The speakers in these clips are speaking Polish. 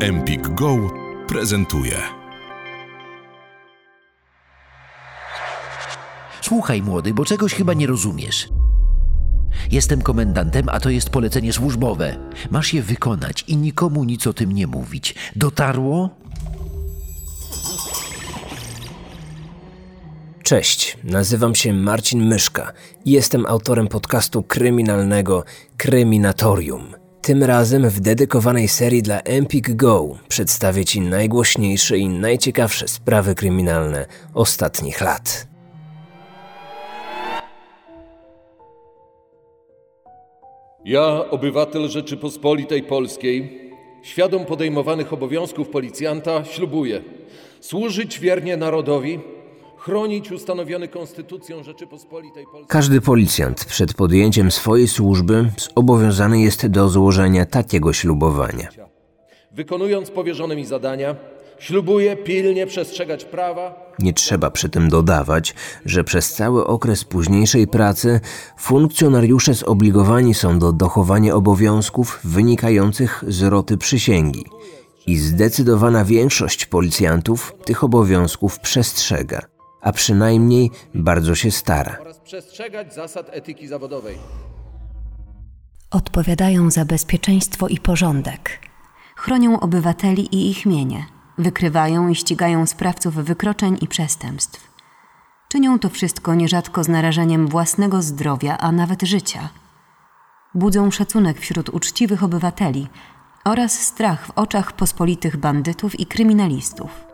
Empik Go prezentuje. Słuchaj, młody, bo czegoś chyba nie rozumiesz. Jestem komendantem, a to jest polecenie służbowe. Masz je wykonać i nikomu nic o tym nie mówić. Dotarło? Cześć, nazywam się Marcin Myszka i jestem autorem podcastu kryminalnego Kryminatorium. Tym razem w dedykowanej serii dla Empik Go przedstawię Ci najgłośniejsze i najciekawsze sprawy kryminalne ostatnich lat. Ja, obywatel Rzeczypospolitej Polskiej, świadom podejmowanych obowiązków policjanta, ślubuję służyć wiernie narodowi, chronić ustanowiony Konstytucją Rzeczypospolitej Polskiej. Każdy policjant przed podjęciem swojej służby zobowiązany jest do złożenia takiego ślubowania. Wykonując powierzone mi zadania, ślubuję pilnie przestrzegać prawa, Nie trzeba przy tym dodawać, że przez cały okres późniejszej pracy funkcjonariusze zobligowani są do dochowania obowiązków wynikających z roty przysięgi i zdecydowana większość policjantów tych obowiązków przestrzega, a przynajmniej bardzo się stara. oraz przestrzegać zasad etyki zawodowej. Odpowiadają za bezpieczeństwo i porządek. Chronią obywateli i ich mienie. Wykrywają i ścigają sprawców wykroczeń i przestępstw. Czynią to wszystko nierzadko z narażeniem własnego zdrowia, a nawet życia. Budzą szacunek wśród uczciwych obywateli oraz strach w oczach pospolitych bandytów i kryminalistów.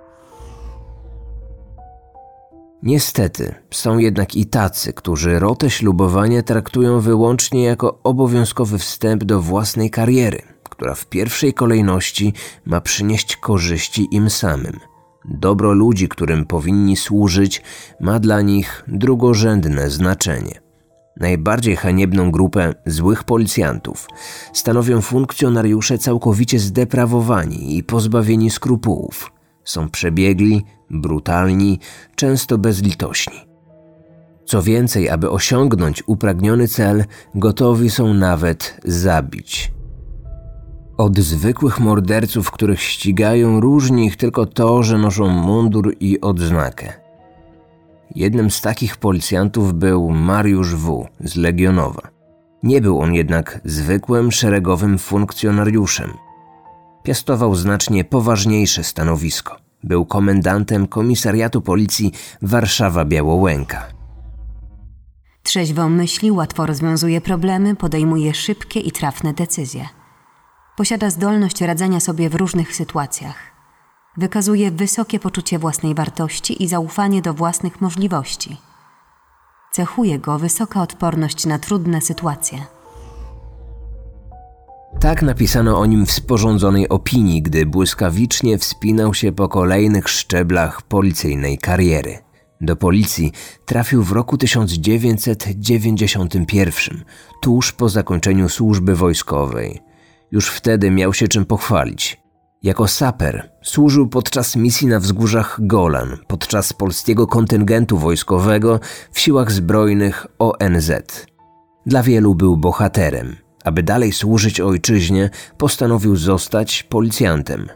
Niestety, są jednak i tacy, którzy rotę ślubowania traktują wyłącznie jako obowiązkowy wstęp do własnej kariery, która w pierwszej kolejności ma przynieść korzyści im samym. Dobro ludzi, którym powinni służyć, ma dla nich drugorzędne znaczenie. Najbardziej haniebną grupę złych policjantów stanowią funkcjonariusze całkowicie zdeprawowani i pozbawieni skrupułów. Są przebiegli, brutalni, często bezlitośni. Co więcej, aby osiągnąć upragniony cel, gotowi są nawet zabić. Od zwykłych morderców, których ścigają, różni ich tylko to, że noszą mundur i odznakę. Jednym z takich policjantów był Mariusz W. z Legionowa. Nie był on jednak zwykłym szeregowym funkcjonariuszem. Piastował znacznie poważniejsze stanowisko. Był komendantem komisariatu policji Warszawa-Białołęka. Trzeźwo myśli, łatwo rozwiązuje problemy, podejmuje szybkie i trafne decyzje. Posiada zdolność radzenia sobie w różnych sytuacjach. Wykazuje wysokie poczucie własnej wartości i zaufanie do własnych możliwości. Cechuje go wysoka odporność na trudne sytuacje. Tak napisano o nim w sporządzonej opinii, gdy błyskawicznie wspinał się po kolejnych szczeblach policyjnej kariery. Do policji trafił w roku 1991, tuż po zakończeniu służby wojskowej. Już wtedy miał się czym pochwalić. Jako saper służył podczas misji na wzgórzach Golan, podczas polskiego kontyngentu wojskowego w siłach zbrojnych ONZ. Dla wielu był bohaterem. Aby dalej służyć ojczyźnie, postanowił zostać policjantem.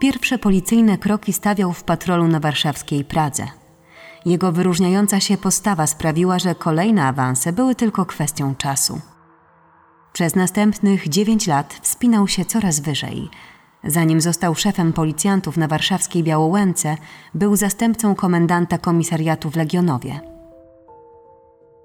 Pierwsze policyjne kroki stawiał w patrolu na warszawskiej Pradze. Jego wyróżniająca się postawa sprawiła, że kolejne awanse były tylko kwestią czasu. Przez następnych dziewięć lat wspinał się coraz wyżej. Zanim został szefem policjantów na warszawskiej Białołęce, był zastępcą komendanta komisariatu w Legionowie.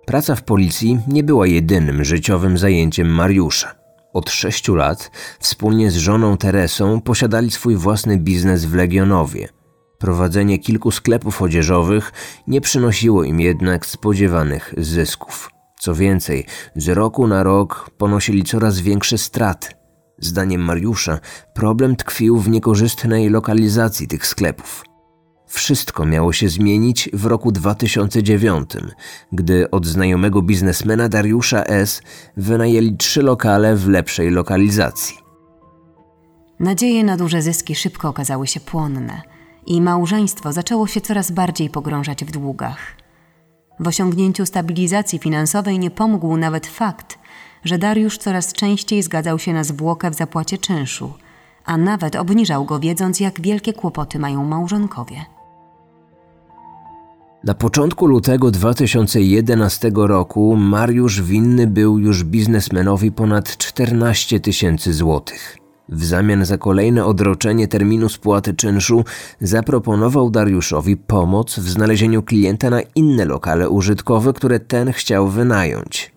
Praca w policji nie była jedynym życiowym zajęciem Mariusza. Od sześciu lat wspólnie z żoną Teresą posiadali swój własny biznes w Legionowie. Prowadzenie kilku sklepów odzieżowych nie przynosiło im jednak spodziewanych zysków. Co więcej, z roku na rok ponosili coraz większe straty. Zdaniem Mariusza problem tkwił w niekorzystnej lokalizacji tych sklepów. Wszystko miało się zmienić w roku 2009, gdy od znajomego biznesmena Dariusza S. wynajęli trzy lokale w lepszej lokalizacji. Nadzieje na duże zyski szybko okazały się płonne i małżeństwo zaczęło się coraz bardziej pogrążać w długach. W osiągnięciu stabilizacji finansowej nie pomógł nawet fakt, że Dariusz coraz częściej zgadzał się na zwłokę w zapłacie czynszu, a nawet obniżał go, wiedząc, jak wielkie kłopoty mają małżonkowie. Na początku lutego 2011 roku Mariusz winny był już biznesmenowi ponad 14 tysięcy złotych. W zamian za kolejne odroczenie terminu spłaty czynszu zaproponował Dariuszowi pomoc w znalezieniu klienta na inne lokale użytkowe, które ten chciał wynająć.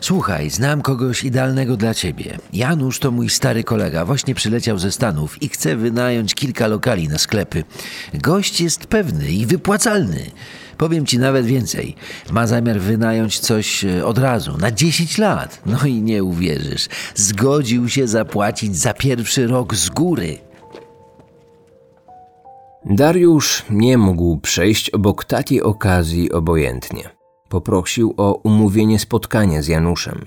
Słuchaj, znam kogoś idealnego dla ciebie. Janusz to mój stary kolega, właśnie przyleciał ze Stanów i chce wynająć kilka lokali na sklepy. Gość jest pewny i wypłacalny. Powiem ci nawet więcej. Ma zamiar wynająć coś e, od razu, na 10 lat. No i nie uwierzysz. Zgodził się zapłacić za pierwszy rok z góry. Dariusz nie mógł przejść obok takiej okazji obojętnie. Poprosił o umówienie spotkania z Januszem.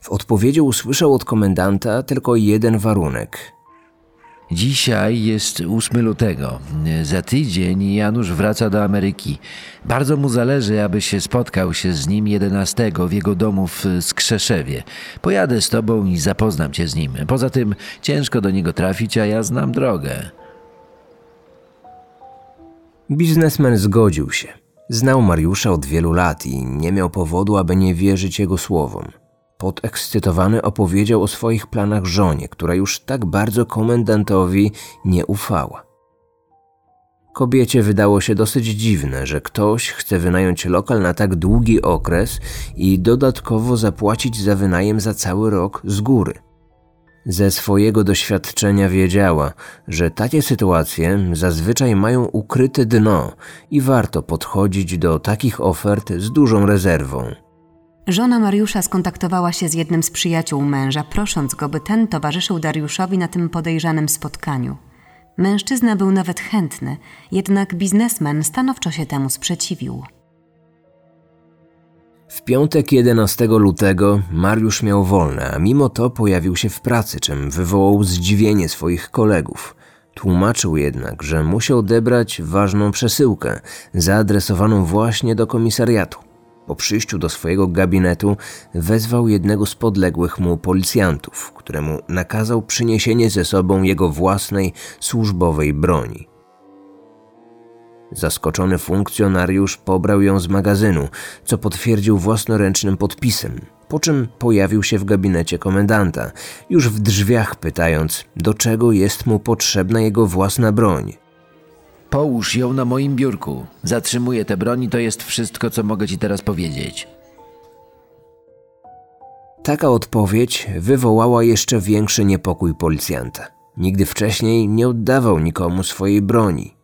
W odpowiedzi usłyszał od komendanta tylko jeden warunek. Dzisiaj jest 8 lutego. Za tydzień Janusz wraca do Ameryki. Bardzo mu zależy, aby się spotkał się z nim 11 w jego domu w Skrzeszewie. Pojadę z tobą i zapoznam cię z nim. Poza tym ciężko do niego trafić, a ja znam drogę. Biznesmen zgodził się. Znał Mariusza od wielu lat i nie miał powodu, aby nie wierzyć jego słowom. Podekscytowany opowiedział o swoich planach żonie, która już tak bardzo komendantowi nie ufała. Kobiecie wydało się dosyć dziwne, że ktoś chce wynająć lokal na tak długi okres i dodatkowo zapłacić za wynajem za cały rok z góry. Ze swojego doświadczenia wiedziała, że takie sytuacje zazwyczaj mają ukryte dno i warto podchodzić do takich ofert z dużą rezerwą. Żona Mariusza skontaktowała się z jednym z przyjaciół męża, prosząc go, by ten towarzyszył Dariuszowi na tym podejrzanym spotkaniu. Mężczyzna był nawet chętny, jednak biznesmen stanowczo się temu sprzeciwił. W piątek 11 lutego Mariusz miał wolne, a mimo to pojawił się w pracy, czym wywołał zdziwienie swoich kolegów. Tłumaczył jednak, że musiał odebrać ważną przesyłkę, zaadresowaną właśnie do komisariatu. Po przyjściu do swojego gabinetu wezwał jednego z podległych mu policjantów, któremu nakazał przyniesienie ze sobą jego własnej służbowej broni. Zaskoczony funkcjonariusz pobrał ją z magazynu, co potwierdził własnoręcznym podpisem, po czym pojawił się w gabinecie komendanta, już w drzwiach pytając, do czego jest mu potrzebna jego własna broń. Połóż ją na moim biurku. Zatrzymuję tę broń i to jest wszystko, co mogę ci teraz powiedzieć. Taka odpowiedź wywołała jeszcze większy niepokój policjanta. Nigdy wcześniej nie oddawał nikomu swojej broni.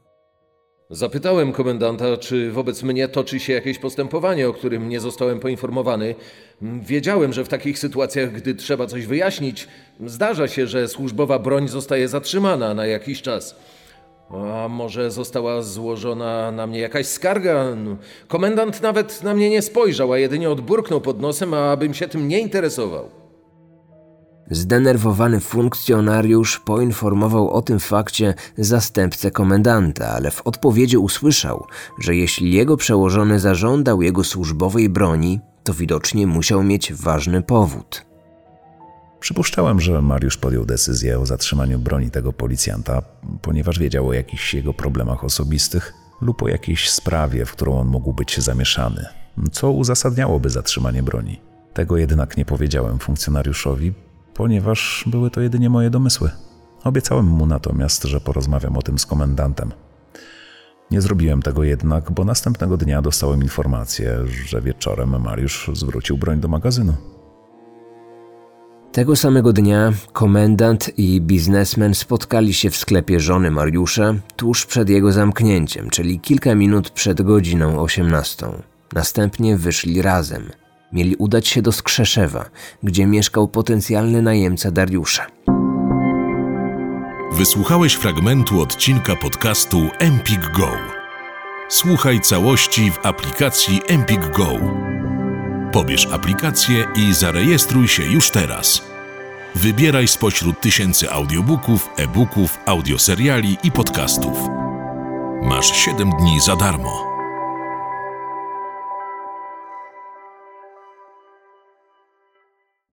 Zapytałem komendanta, czy wobec mnie toczy się jakieś postępowanie, o którym nie zostałem poinformowany. Wiedziałem, że w takich sytuacjach, gdy trzeba coś wyjaśnić, zdarza się, że służbowa broń zostaje zatrzymana na jakiś czas. A może została złożona na mnie jakaś skarga? No, komendant nawet na mnie nie spojrzał, a jedynie odburknął pod nosem, abym się tym nie interesował. Zdenerwowany funkcjonariusz poinformował o tym fakcie zastępcę komendanta, ale w odpowiedzi usłyszał, że jeśli jego przełożony zażądał jego służbowej broni, to widocznie musiał mieć ważny powód. Przypuszczałem, że Mariusz podjął decyzję o zatrzymaniu broni tego policjanta, ponieważ wiedział o jakichś jego problemach osobistych lub o jakiejś sprawie, w którą on mógł być zamieszany, co uzasadniałoby zatrzymanie broni. Tego jednak nie powiedziałem funkcjonariuszowi, ponieważ były to jedynie moje domysły. Obiecałem mu natomiast, że porozmawiam o tym z komendantem. Nie zrobiłem tego jednak, bo następnego dnia dostałem informację, że wieczorem Mariusz zwrócił broń do magazynu. Tego samego dnia komendant i biznesmen spotkali się w sklepie żony Mariusza tuż przed jego zamknięciem, czyli kilka minut przed godziną 18. Następnie wyszli razem. Mieli udać się do Skrzeszewa, gdzie mieszkał potencjalny najemca Dariusza. Wysłuchałeś fragmentu odcinka podcastu Empik Go. Słuchaj całości w aplikacji Empik Go. Pobierz aplikację i zarejestruj się już teraz. Wybieraj spośród tysięcy audiobooków, e-booków, audioseriali i podcastów. Masz 7 dni za darmo.